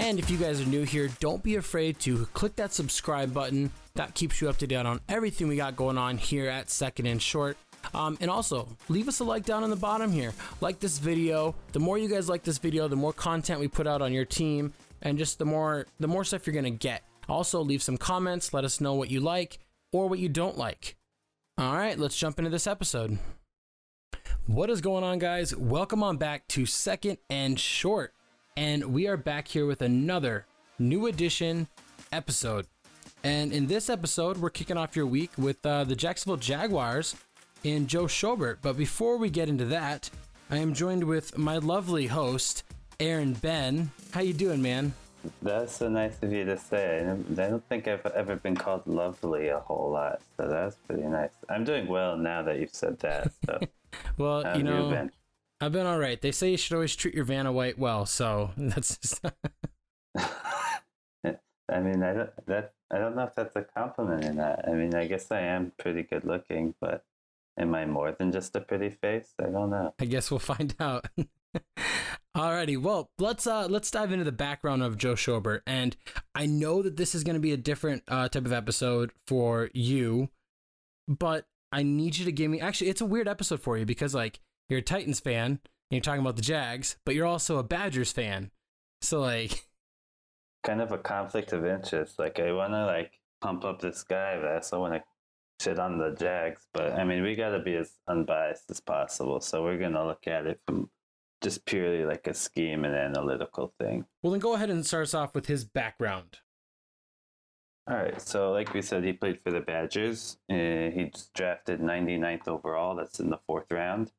And if you guys are new here, don't be afraid to click that subscribe button. That keeps you up to date on everything we got going on here at Second and Short. Um, and also, leave us a like down on the bottom here. Like this video. The more you guys like this video, the more content we put out on your team, and just the more the more stuff you're gonna get. Also, leave some comments. Let us know what you like or what you don't like. All right, let's jump into this episode. What is going on, guys? Welcome on back to Second and Short, and we are back here with another new addition episode. And in this episode, we're kicking off your week with uh, the Jacksonville Jaguars and Joe Schobert. But before we get into that, I am joined with my lovely host, Aaron Ben. How you doing, man? That's so nice of you to say. I don't- I don't think I've ever been called lovely a whole lot, so that's pretty nice. I'm doing well now that you've said that. So, Well, you know, you been? I've been all right. They say you should always treat your Vanna White well, so that's just I mean, I don't that I don't know if that's a compliment or not. I mean, I guess I am pretty good looking, but am I more than just a pretty face? I don't know. I guess we'll find out. Alrighty, well, let's uh let's dive into the background of Joe Schobert. And I know that this is gonna be a different uh type of episode for you, but I need you to give me actually it's a weird episode for you because like you're a Titans fan and you're talking about the Jags, but you're also a Badgers fan. So like Kind of a conflict of interest. Like I want to like pump up this guy, but I also want to shit on the Jags. But I mean, we got to be as unbiased as possible. So we're gonna look at it from just purely like a scheme and analytical thing. well then go ahead and start us off with his background. All right. So, like we said, he played for the Badgers. Uh, he's drafted 99th overall. That's in the fourth round.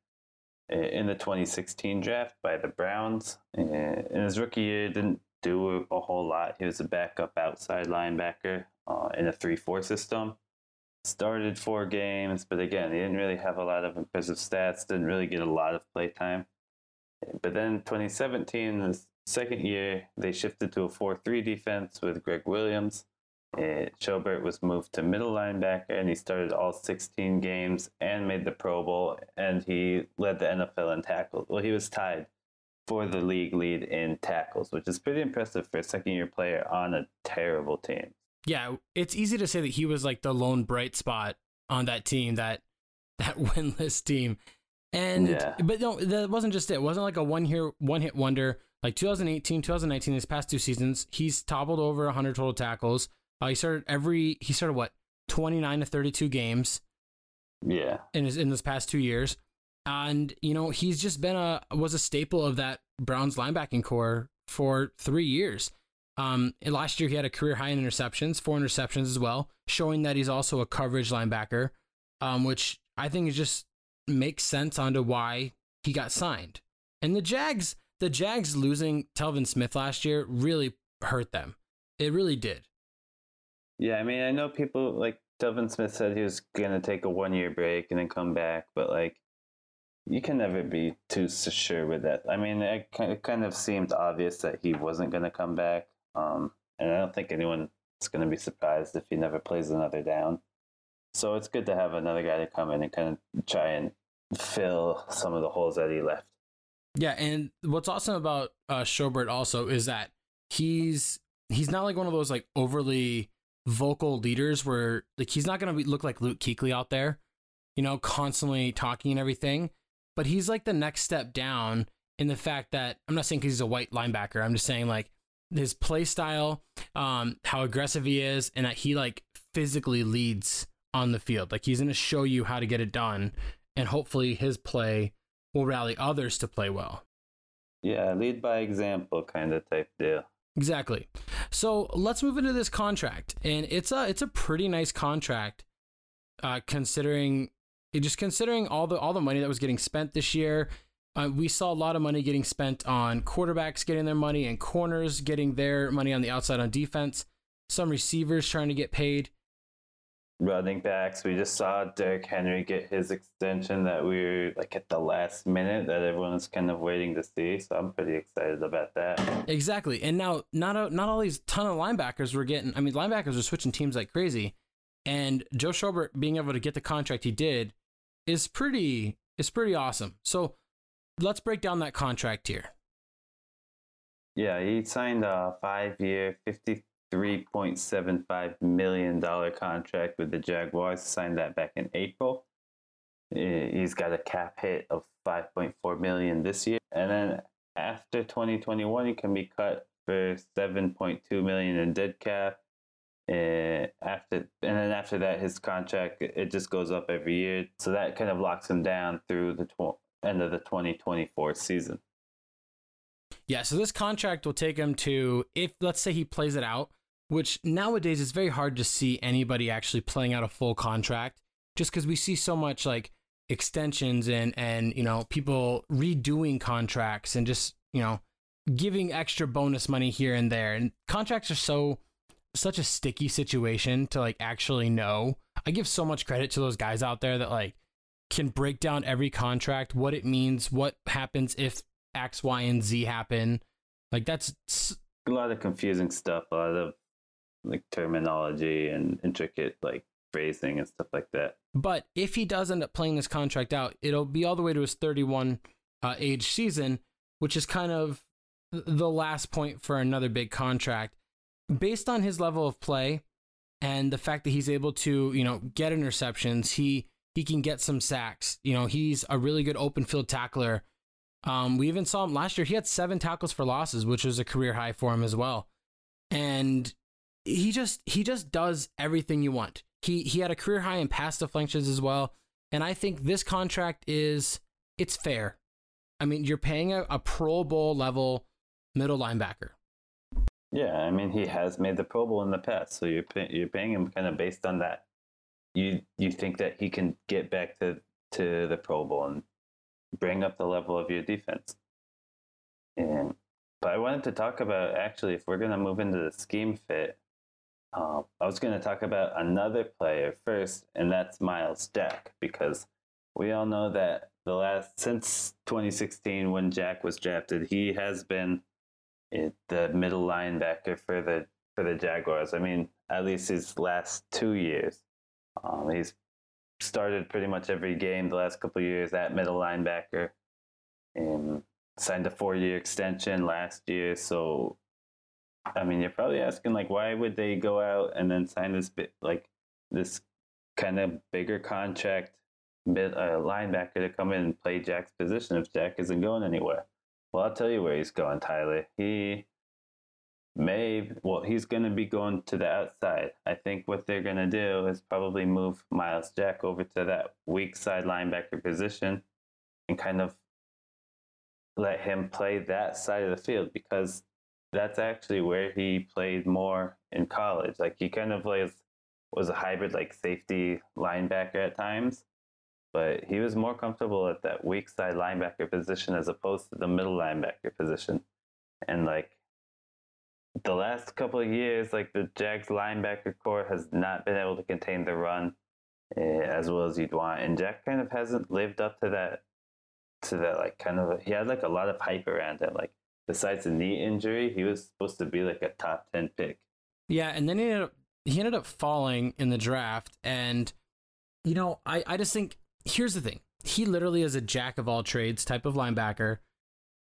In the 2016 draft by the Browns. Uh, in his rookie year, didn't do a whole lot. He was a backup outside linebacker uh, in a 3 4 system. Started four games, but again, he didn't really have a lot of impressive stats, didn't really get a lot of play time. But then 2017, his second year, they shifted to a 4 3 defense with Gregg Williams. Uh, Schobert was moved to middle linebacker and he started all 16 games and made the Pro Bowl and he led the NFL in tackles. Well, he was tied for the league lead in tackles, which is pretty impressive for a second year player on a terrible team. Yeah, it's easy to say that he was like the lone bright spot on that team, that that winless team. And Yeah. but no, that wasn't just it. It wasn't like a one here one hit wonder. Like 2018, 2019, his past two seasons, he's toppled over 100 total tackles. Uh, he started every he started what 29 to 32 games Yeah. in his in this past two years, and you know he's just been a was a staple of that Browns linebacking corps for three years. Um, last year he had a career high in interceptions, four interceptions as well, showing that he's also a coverage linebacker, um, which I think is just makes sense onto why he got signed. And the Jags, the Jags losing Telvin Smith last year really hurt them. It really did. Yeah, I mean, I know people like Telvin Smith said he was going to take a one year break and then come back, but like, you can never be too sure with that. I mean, it, kind of seemed obvious that he wasn't going to come back. Um, and I don't think anyone is going to be surprised if he never plays another down. So it's good to have another guy to come in and kind of try and fill some of the holes that he left. Yeah, and what's awesome about uh Schobert also is that he's he's not like one of those like overly vocal leaders where like he's not gonna look like Luke Kuechly out there, you know, constantly talking and everything. But he's like the next step down in the fact that I'm not saying because he's a white linebacker. I'm just saying like his play style, um, how aggressive he is, and that he like physically leads on the field. Like he's gonna show you how to get it done, and hopefully his play will rally others to play well. Yeah, lead by example kind of type deal. Exactly. So let's move into this contract, and it's a it's a pretty nice contract, uh, considering just considering all the all the money that was getting spent this year. Uh, we saw a lot of money getting spent on quarterbacks getting their money and corners getting their money on the outside on defense. Some receivers trying to get paid running backs. We just saw Derrick Henry get his extension that we are like at the last minute that everyone's kind of waiting to see. So I'm pretty excited about that. Exactly. And now not a, not all these ton of linebackers were getting. I mean, linebackers are switching teams like crazy, and Joe Schobert being able to get the contract he did is pretty is pretty awesome. So let's break down that contract here. Yeah, he signed a five-year, fifty $3.75 million contract with the Jaguars, signed that back in April. He's got a cap hit of 5.4 million this year. And then after 2021, he can be cut for 7.2 million in dead cap. And after and then after that, his contract it just goes up every year, so that kind of locks him down through the tw- end of the 2024 season. Yeah, so this contract will take him to if let's say he plays it out, which nowadays is very hard to see anybody actually playing out a full contract just because we see so much like extensions and and you know people redoing contracts and just you know giving extra bonus money here and there and contracts are so such a sticky situation to like actually know i give so much credit to those guys out there that like can break down every contract what it means what happens if X, Y, and Z happen. Like that's a lot of confusing stuff, a lot of like terminology and intricate like phrasing and stuff like that. But if he does end up playing this contract out, it'll be all the way to his 31 uh, age season, which is kind of the last point for another big contract. Based on his level of play and the fact that he's able to, you know, get interceptions, he he can get some sacks. You know, he's a really good open field tackler um, we even saw him last year. He had seven tackles for losses, which was a career high for him as well. And he just he just does everything you want. He he had a career high in pass deflections as well. And I think this contract is it's fair. I mean, you're paying a, a Pro Bowl level middle linebacker. Yeah, I mean, he has made the Pro Bowl in the past, so you're pay, you're paying him kind of based on that. You you think that he can get back to to the Pro Bowl, and bring up the level of your defense. And but I wanted to talk about actually if we're to move into the scheme fit, um, I was going to talk about another player first, and that's Myles Jack because we all know that the last since 2016 when Jack was drafted, he has been the middle linebacker for the for the Jaguars. I mean, at least his last two years, um, he's started pretty much every game the last couple years at middle linebacker and signed a four year extension last year. So, I mean, you're probably asking, like, why would they go out and then sign this bit, like, this kind of bigger contract bit, uh, linebacker to come in and play Jack's position if Jack isn't going anywhere? Well, I'll tell you where he's going, Tyler. He may well he's going to be going to the outside i think what they're going to do is probably move Myles jack over to that weak side linebacker position and kind of let him play that side of the field because that's actually where he played more in college like he kind of was was a hybrid like safety linebacker at times but he was more comfortable at that weak side linebacker position as opposed to the middle linebacker position and like the last couple of years, like the Jags linebacker corps has not been able to contain the run uh, as well as you'd want, and Jack kind of hasn't lived up to that. To that, like kind of, he had like a lot of hype around him. Like besides the knee injury, he was supposed to be like a top ten pick. Yeah, and then he ended up he ended up falling in the draft, and you know, I I just think here's the thing: he literally is a jack of all trades type of linebacker.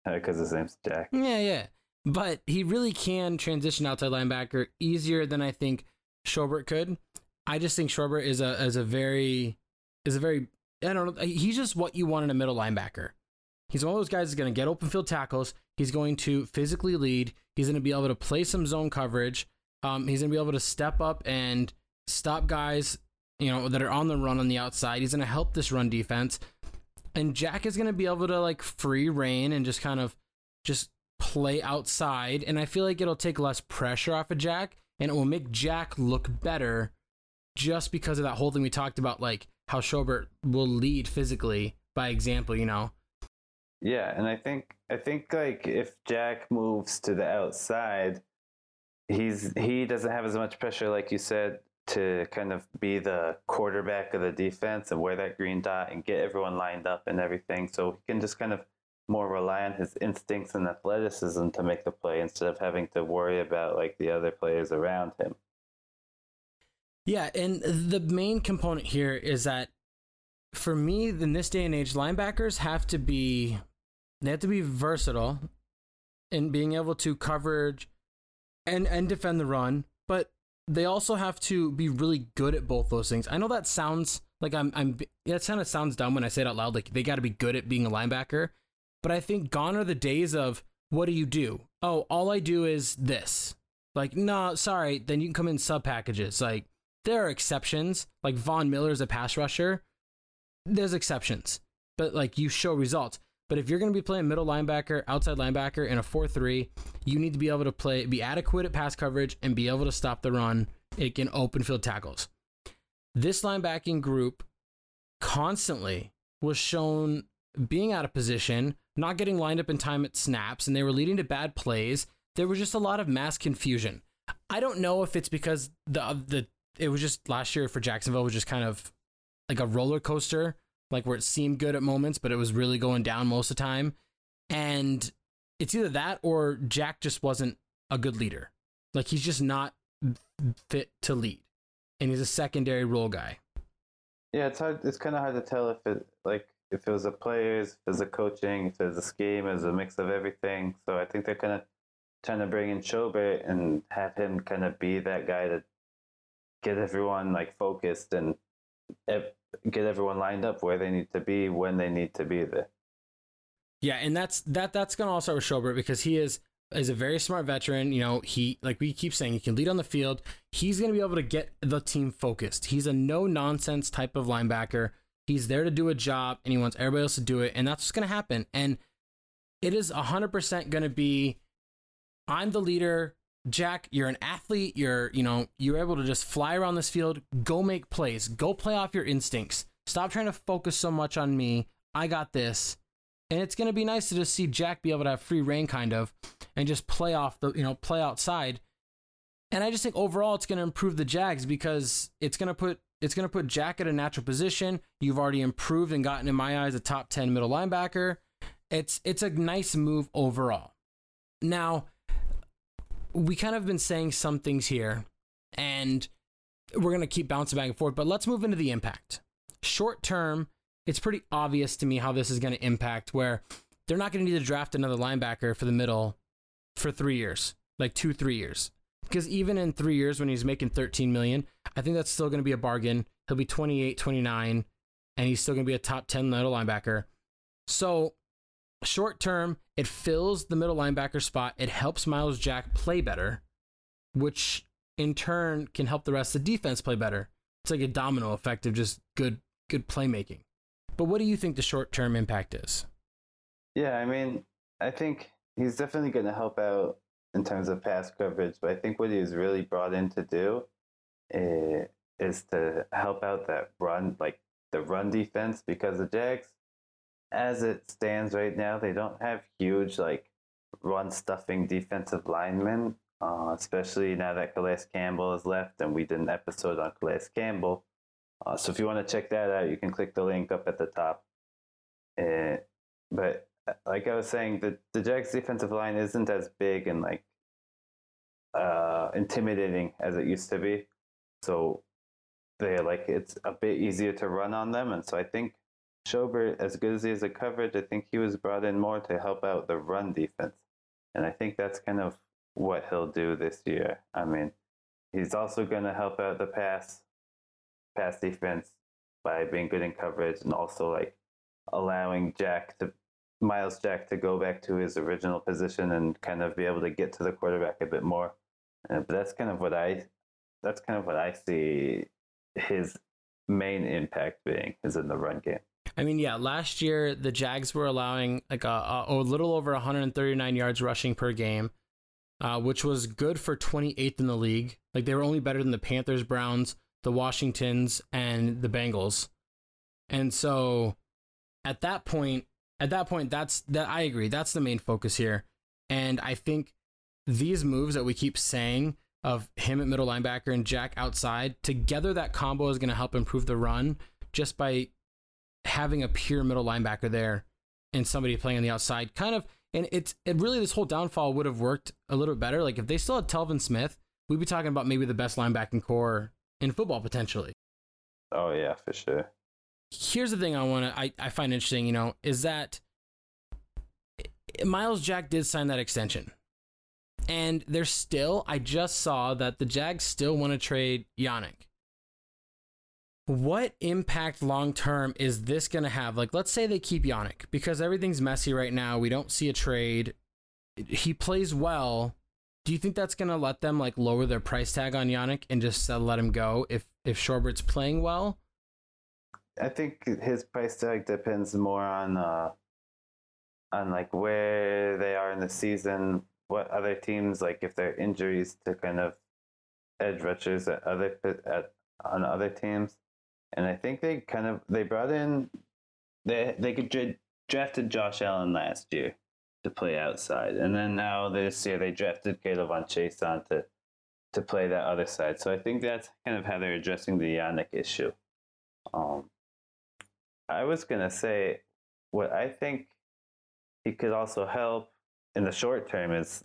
Because uh, his name's Jack. Yeah, yeah but he really can transition outside linebacker easier than I think Schobert could. I just think Schobert is a is a very is a very I don't know he's just what you want in a middle linebacker. He's one of those guys that's going to get open field tackles. He's going to physically lead. He's going to be able to play some zone coverage. Um, he's going to be able to step up and stop guys, you know, that are on the run on the outside. He's going to help this run defense. And Jack is going to be able to like free rein and just kind of just play outside, and I feel like it'll take less pressure off of Jack, and it will make Jack look better just because of that whole thing we talked about, like how Schobert will lead physically by example, you know. Yeah, and I think I think like if Jack moves to the outside, he's he doesn't have as much pressure, like you said, to kind of be the quarterback of the defense and wear that green dot and get everyone lined up and everything. So he can just kind of more rely on his instincts and athleticism to make the play instead of having to worry about like the other players around him. Yeah, and the main component here is that for me in this day and age linebackers have to be they have to be versatile in being able to coverage and and defend the run, but they also have to be really good at both those things. I know that sounds like I'm I'm that kind of sounds dumb when I say it out loud. Like they got to be good at being a linebacker, but I think gone are the days of what do you do? Oh, all I do is this. Like no, sorry, then you can come in sub packages. Like there are exceptions. Like Von Miller is a pass rusher. There's exceptions, but like you show results. But if you're going to be playing middle linebacker, outside linebacker in a 4 3, you need to be able to play, be adequate at pass coverage and be able to stop the run. It can open field tackles. This linebacking group constantly was shown being out of position, not getting lined up in time at snaps, and they were leading to bad plays. There was just a lot of mass confusion. I don't know if it's because the the it was just last year for Jacksonville was just kind of like a roller coaster like where it seemed good at moments, but it was really going down most of the time. And it's either that or Jack just wasn't a good leader. Like he's just not fit to lead, and he's a secondary role guy. Yeah, it's hard. It's kind of hard to tell if it like if it was the players, if it was the coaching, if it was the scheme, it was a mix of everything. So I think they're kind of trying to bring in Schobert and have him kind of be that guy to get everyone like focused and get everyone lined up where they need to be when they need to be there. Yeah, and that's that that's gonna start with Schobert because he is is a very smart veteran. You know, he like we keep saying he can lead on the field. He's gonna be able to get the team focused. He's a no nonsense type of linebacker. He's there to do a job and he wants everybody else to do it, and that's what's gonna happen. And it is hundred percent gonna be I'm the leader. Jack, you're an athlete. You're, you know, you're able to just fly around this field, go make plays, go play off your instincts. Stop trying to focus so much on me. I got this. And it's going to be nice to just see Jack be able to have free rein kind of and just play off the, you know, play outside. And I just think overall it's going to improve the Jags because it's going to put it's going to put Jack at a natural position. You've already improved and gotten in my eyes a top 10 middle linebacker. It's it's a nice move overall. Now, we kind of been saying some things here, and we're going to keep bouncing back and forth, but let's move into the impact. Short term, it's pretty obvious to me how this is going to impact where they're not going to need to draft another linebacker for the middle for three years, like two, three years. Because even in three years, when he's making 13 million, I think that's still going to be a bargain. He'll be 28, 29, and he's still going to be a top 10 middle linebacker. So short term, it fills the middle linebacker spot. It helps Myles Jack play better, which in turn can help the rest of the defense play better. It's like a domino effect of just good good playmaking. But what do you think the short term impact is? Yeah, I mean, I think he's definitely going to help out in terms of pass coverage, but I think what he's really brought in to do eh, is to help out that run, like the run defense, because the Jags as it stands right now, they don't have huge like run stuffing defensive linemen, uh, especially now that Calais Campbell has left, and we did an episode on Calais Campbell. Uh, so if you want to check that out, you can click the link up at the top. Uh, but like I was saying, the the Jags defensive line isn't as big and like uh, intimidating as it used to be. So they're like it's a bit easier to run on them, and so I think Schobert, as good as he is at coverage, I think he was brought in more to help out the run defense. And I think that's kind of what he'll do this year. I mean, he's also going to help out the pass pass defense by being good in coverage and also like allowing Jack to Myles Jack to go back to his original position and kind of be able to get to the quarterback a bit more. Uh, but that's kind of what I that's kind of what I see his main impact being is in the run game. I mean, yeah, last year the Jags were allowing like a, a, a little over 139 yards rushing per game, uh, which was good for 28th in the league. Like they were only better than the Panthers, Browns, the Washingtons, and the Bengals. And so, at that point, at that point, that's that I agree. That's the main focus here, and I think these moves that we keep saying of him at middle linebacker and Jack outside together, that combo is going to help improve the run just by having a pure middle linebacker there and somebody playing on the outside kind of and it's it really this whole downfall would have worked a little bit better like if they still had Telvin Smith we'd be talking about maybe the best linebacking corps in football potentially oh yeah for sure here's the thing I want to I, I find interesting you know is that Myles Jack did sign that extension. And there's still, I just saw that the Jags still want to trade Yannick. What impact long term is this going to have? Like, let's say they keep Yannick because everything's messy right now. We don't see a trade. He plays well. Do you think that's going to let them like lower their price tag on Yannick and just let him go if if Schobert's playing well? I think his price tag depends more on uh, on like where they are in the season, what other teams like if there are injuries to kind of edge rushers at other at on other teams, and I think they kind of they brought in they they could drafted Josh Allen last year to play outside, and then now this year they drafted K'Lavon Chaisson to to play that other side. So I think that's kind of how they're addressing the Yannick issue. Um, I was gonna say what I think he could also help in the short term is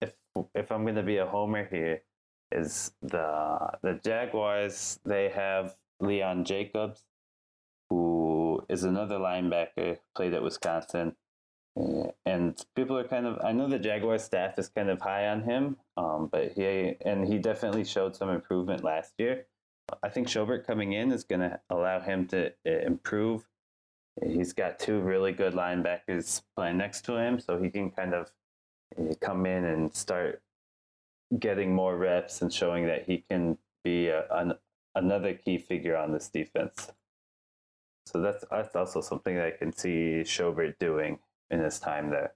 if if I'm gonna be a homer here, is the the Jaguars they have Leon Jacobs, who is another linebacker played at Wisconsin. And people are kind of, I know the Jaguar staff is kind of high on him, um, but he, and he definitely showed some improvement last year. I think Schobert coming in is going to allow him to uh, improve. He's got two really good linebackers playing next to him, so he can kind of uh, come in and start getting more reps and showing that he can be a, an, another key figure on this defense. So that's that's also something that I can see Schobert doing in his time there.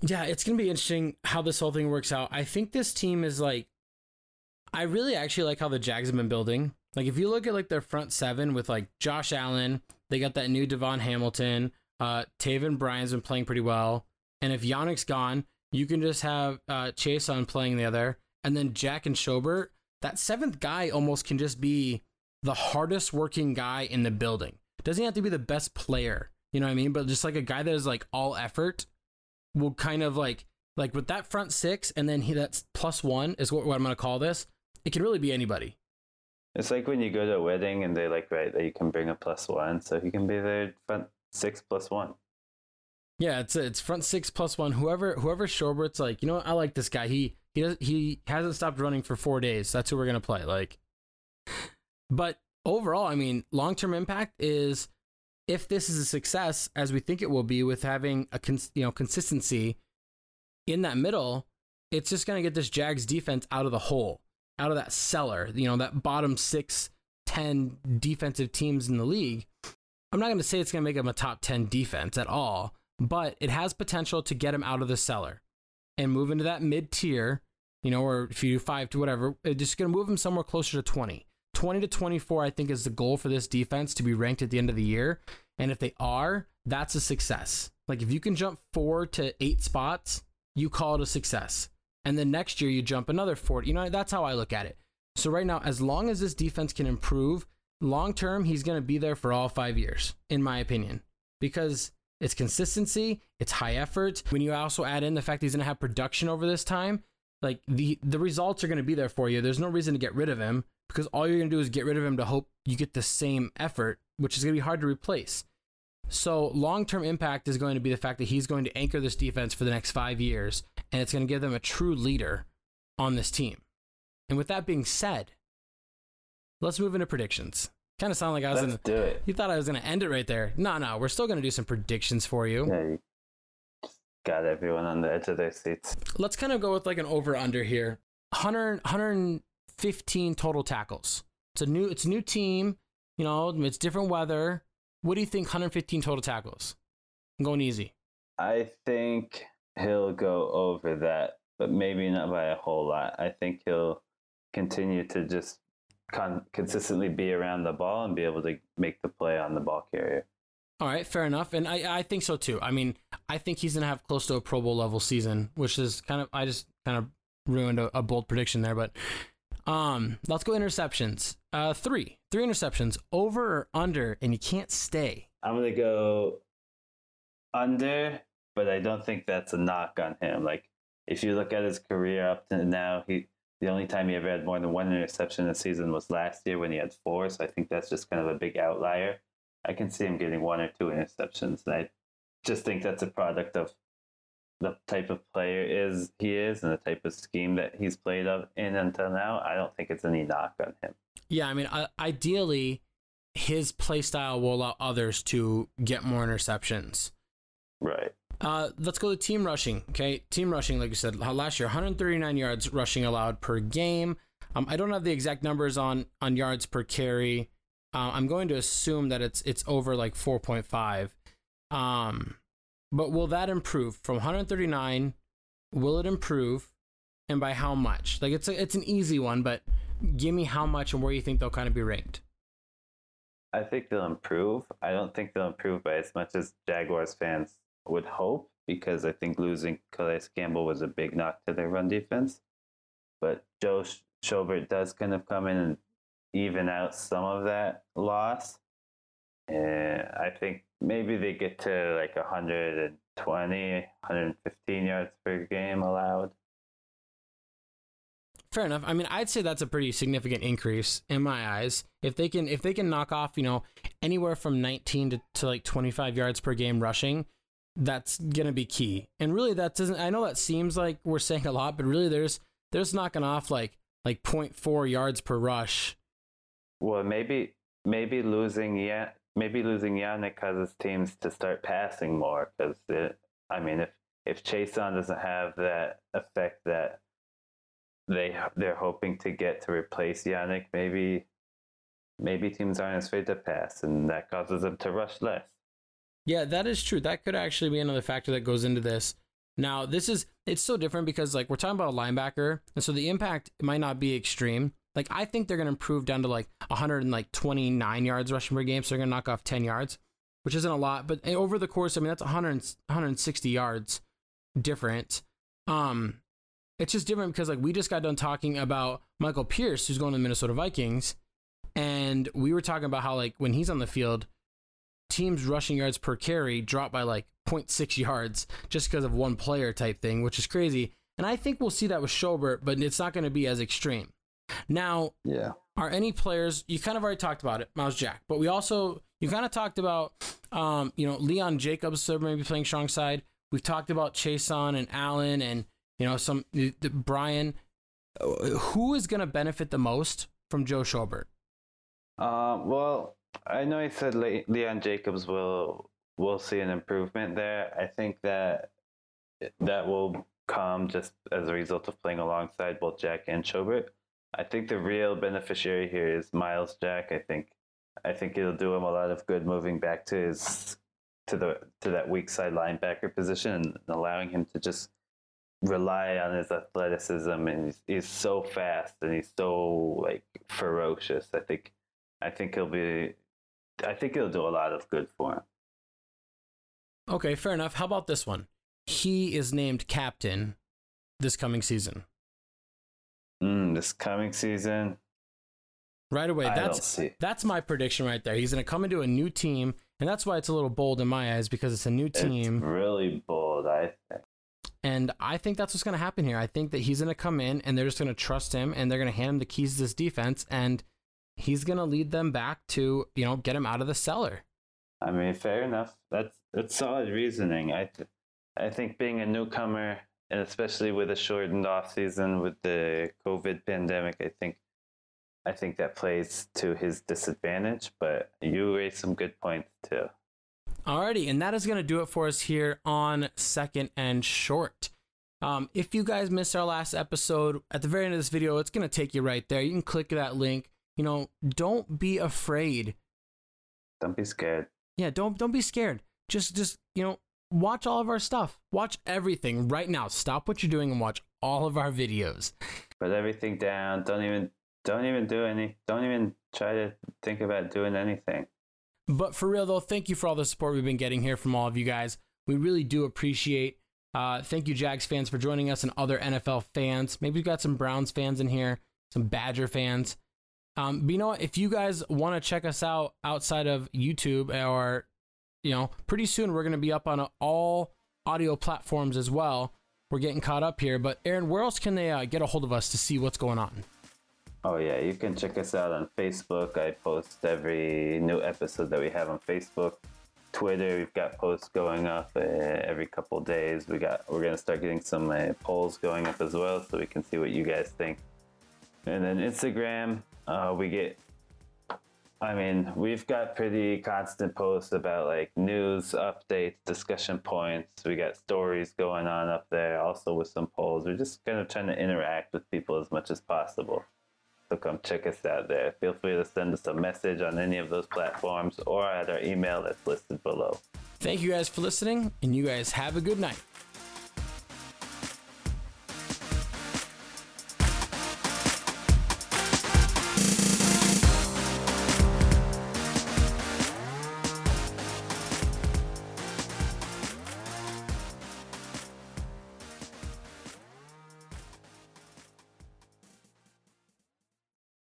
Yeah, it's gonna be interesting how this whole thing works out. I think this team is like I really actually like how the Jags have been building. Like if you look at like their front seven with like Josh Allen, they got that new DaVon Hamilton, uh Taven Bryan's been playing pretty well. And if Yannick's gone, you can just have uh Chaisson playing the other, and then Jack and Schobert. That seventh guy almost can just be the hardest working guy in the building. Doesn't have to be the best player, you know what I mean? But just like a guy that is like all effort will kind of like like with that front six and then he that's plus one is what, what I'm gonna call this it can really be anybody. It's like when you go to a wedding and they like write that you can bring a plus one, so he can be there front six plus one. Yeah, it's it's front six plus one. Whoever whoever Schobert's like, you know, what? I like this guy. He he does he hasn't stopped running for four days. That's who we're gonna play. Like, but overall, I mean, long term impact is if this is a success as we think it will be with having a cons- you know consistency in that middle, it's just gonna get this Jags defense out of the hole out of that cellar, you know, that bottom six, 10 defensive teams in the league. I'm not going to say it's going to make them a top 10 defense at all, but it has potential to get them out of the cellar and move into that mid tier, you know, or if you do five to whatever, it's just going to move them somewhere closer to 20. 20 to 24, I think, is the goal for this defense to be ranked at the end of the year. And if they are, that's a success. Like if you can jump four to eight spots, you call it a success and then next year you jump another 40. You know, that's how I look at it. So right now, as long as this defense can improve, long term, he's going to be there for all five years, in my opinion, because it's consistency, it's high effort. When you also add in the fact he's going to have production over this time, like the the results are going to be there for you. There's no reason to get rid of him because all you're going to do is get rid of him to hope you get the same effort, which is going to be hard to replace. So long term impact is going to be the fact that he's going to anchor this defense for the next five years and it's going to give them a true leader on this team. And with that being said, let's move into predictions. Kind of sound like I was let's in. Do it. You thought I was going to end it right there. No, no, we're still going to do some predictions for you. Yeah, you got everyone on the edge of their seats. Let's kind of go with like an over under here. 100, 115 total tackles. It's a new it's a new team. You know, it's different weather. What do you think 115 total tackles? I'm going easy. I think he'll go over that, but maybe not by a whole lot. I think he'll continue to just con- consistently be around the ball and be able to make the play on the ball carrier. All right, fair enough, and I, I think so too. I mean, I think he's gonna have close to a Pro Bowl level season, which is kind of I just kind of ruined a, a bold prediction there, but um, let's go interceptions. Uh, three, three interceptions, over or under, and you can't stay. I'm gonna go under but I don't think that's a knock on him. Like if you look at his career up to now, he the only time he ever had more than one interception in a season was last year when he had four. So I think that's just kind of a big outlier. I can see him getting one or two interceptions. And I just think that's a product of the type of player is he is and the type of scheme that he's played of in until now. I don't think it's any knock on him. Yeah, I mean, uh, ideally, his play style will allow others to get more interceptions. Right. Uh, let's go to team rushing. Okay, team rushing, like you said, last year, 139 yards rushing allowed per game. Um, I don't have the exact numbers on on yards per carry. Uh, I'm going to assume that it's it's over like 4.5. Um, but will that improve from 139? Will it improve, and by how much? Like it's a, it's an easy one, but give me how much and where you think they'll kind of be ranked. I think they'll improve. I don't think they'll improve by as much as Jaguars fans would hope, because I think losing Calais Campbell was a big knock to their run defense. But Joe Schobert does kind of come in and even out some of that loss. And I think maybe they get to like 120, 115 yards per game allowed. Fair enough. I mean, I'd say that's a pretty significant increase in my eyes. If they can, if they can knock off, you know, anywhere from 19 to, to like 25 yards per game rushing, that's gonna be key. And really, that doesn't. I know that seems like we're saying a lot, but really, there's there's knocking off like like 0.4 yards per rush. Well, maybe maybe losing yeah maybe losing Yannick causes teams to start passing more because I mean if if Chaisson doesn't have that effect that they they're hoping to get to replace Yannick, maybe maybe teams aren't as afraid to pass, and that causes them to rush less. Yeah, that is true. That could actually be another factor that goes into this. Now, this is it's so different because like we're talking about a linebacker, and so the impact might not be extreme. Like I think they're going to improve down to like 129 yards rushing per game, so they're going to knock off 10 yards, which isn't a lot, but over the course, I mean that's 100 160 yards different. Um, it's just different because like we just got done talking about Michael Pierce, who's going to the Minnesota Vikings, and we were talking about how like when he's on the field, teams rushing yards per carry drop by like 0.6 yards just because of one player type thing, which is crazy. And I think we'll see that with Schobert, but it's not going to be as extreme. Now, yeah, are any players you kind of already talked about it, Myles Jack, but we also you kind of talked about, um, you know, Leon Jacobs so maybe playing strong side. We've talked about Chaisson and Allen and you know some the, the Bryan. Who is going to benefit the most from Joe Schobert? Uh, well, I know I said Le- Leon Jacobs will will see an improvement there. I think that that will come just as a result of playing alongside both Jack and Schobert. I think the real beneficiary here is Myles Jack. I think I think it'll do him a lot of good moving back to his to the to that weak side linebacker position and allowing him to just rely on his athleticism and he's, he's so fast and he's so like ferocious. I think I think he'll be I think he'll do a lot of good for him. Okay, fair enough. How about this one? He is named captain this coming season. Mm, this coming season. Right away. That's that's my prediction right there. He's going to come into a new team, and that's why it's a little bold in my eyes because it's a new team. It's really bold, I think. And I think that's what's going to happen here. I think that he's going to come in and they're just going to trust him and they're going to hand him the keys to this defense and he's going to lead them back to, you know, get him out of the cellar. I mean, fair enough. That's that's solid reasoning. I th- I think being a newcomer and especially with a shortened off season with the COVID pandemic, I think I think that plays to his disadvantage. But you raised some good points too. Alrighty, and that is going to do it for us here on Second and Short. Um, if you guys missed our last episode, at the very end of this video, it's going to take you right there. You can click that link. You know, don't be afraid. Don't be scared. Yeah, don't don't be scared. Just just you know, watch all of our stuff. Watch everything right now. Stop what you're doing and watch all of our videos. Put everything down. Don't even don't even do any don't even try to think about doing anything. But for real though, thank you for all the support we've been getting here from all of you guys. We really do appreciate. Uh, thank you, Jags fans, for joining us and other NFL fans. Maybe we've got some Browns fans in here, some Badger fans. Um, but you know what? If you guys want to check us out outside of YouTube or you know, pretty soon we're going to be up on all audio platforms as well. We're getting caught up here, but Aaron, where else can they uh, get a hold of us to see what's going on? Oh yeah, you can check us out on Facebook. I post every new episode that we have on Facebook, Twitter. We've got posts going up uh, every couple days. We got we're gonna start getting some uh, polls going up as well, so we can see what you guys think. And then Instagram, uh, we get. I mean, we've got pretty constant posts about like news updates, discussion points. We got stories going on up there, also with some polls. We're just kind of trying to interact with people as much as possible. So come check us out there. Feel free to send us a message on any of those platforms or at our email that's listed below. Thank you guys for listening, and you guys have a good night.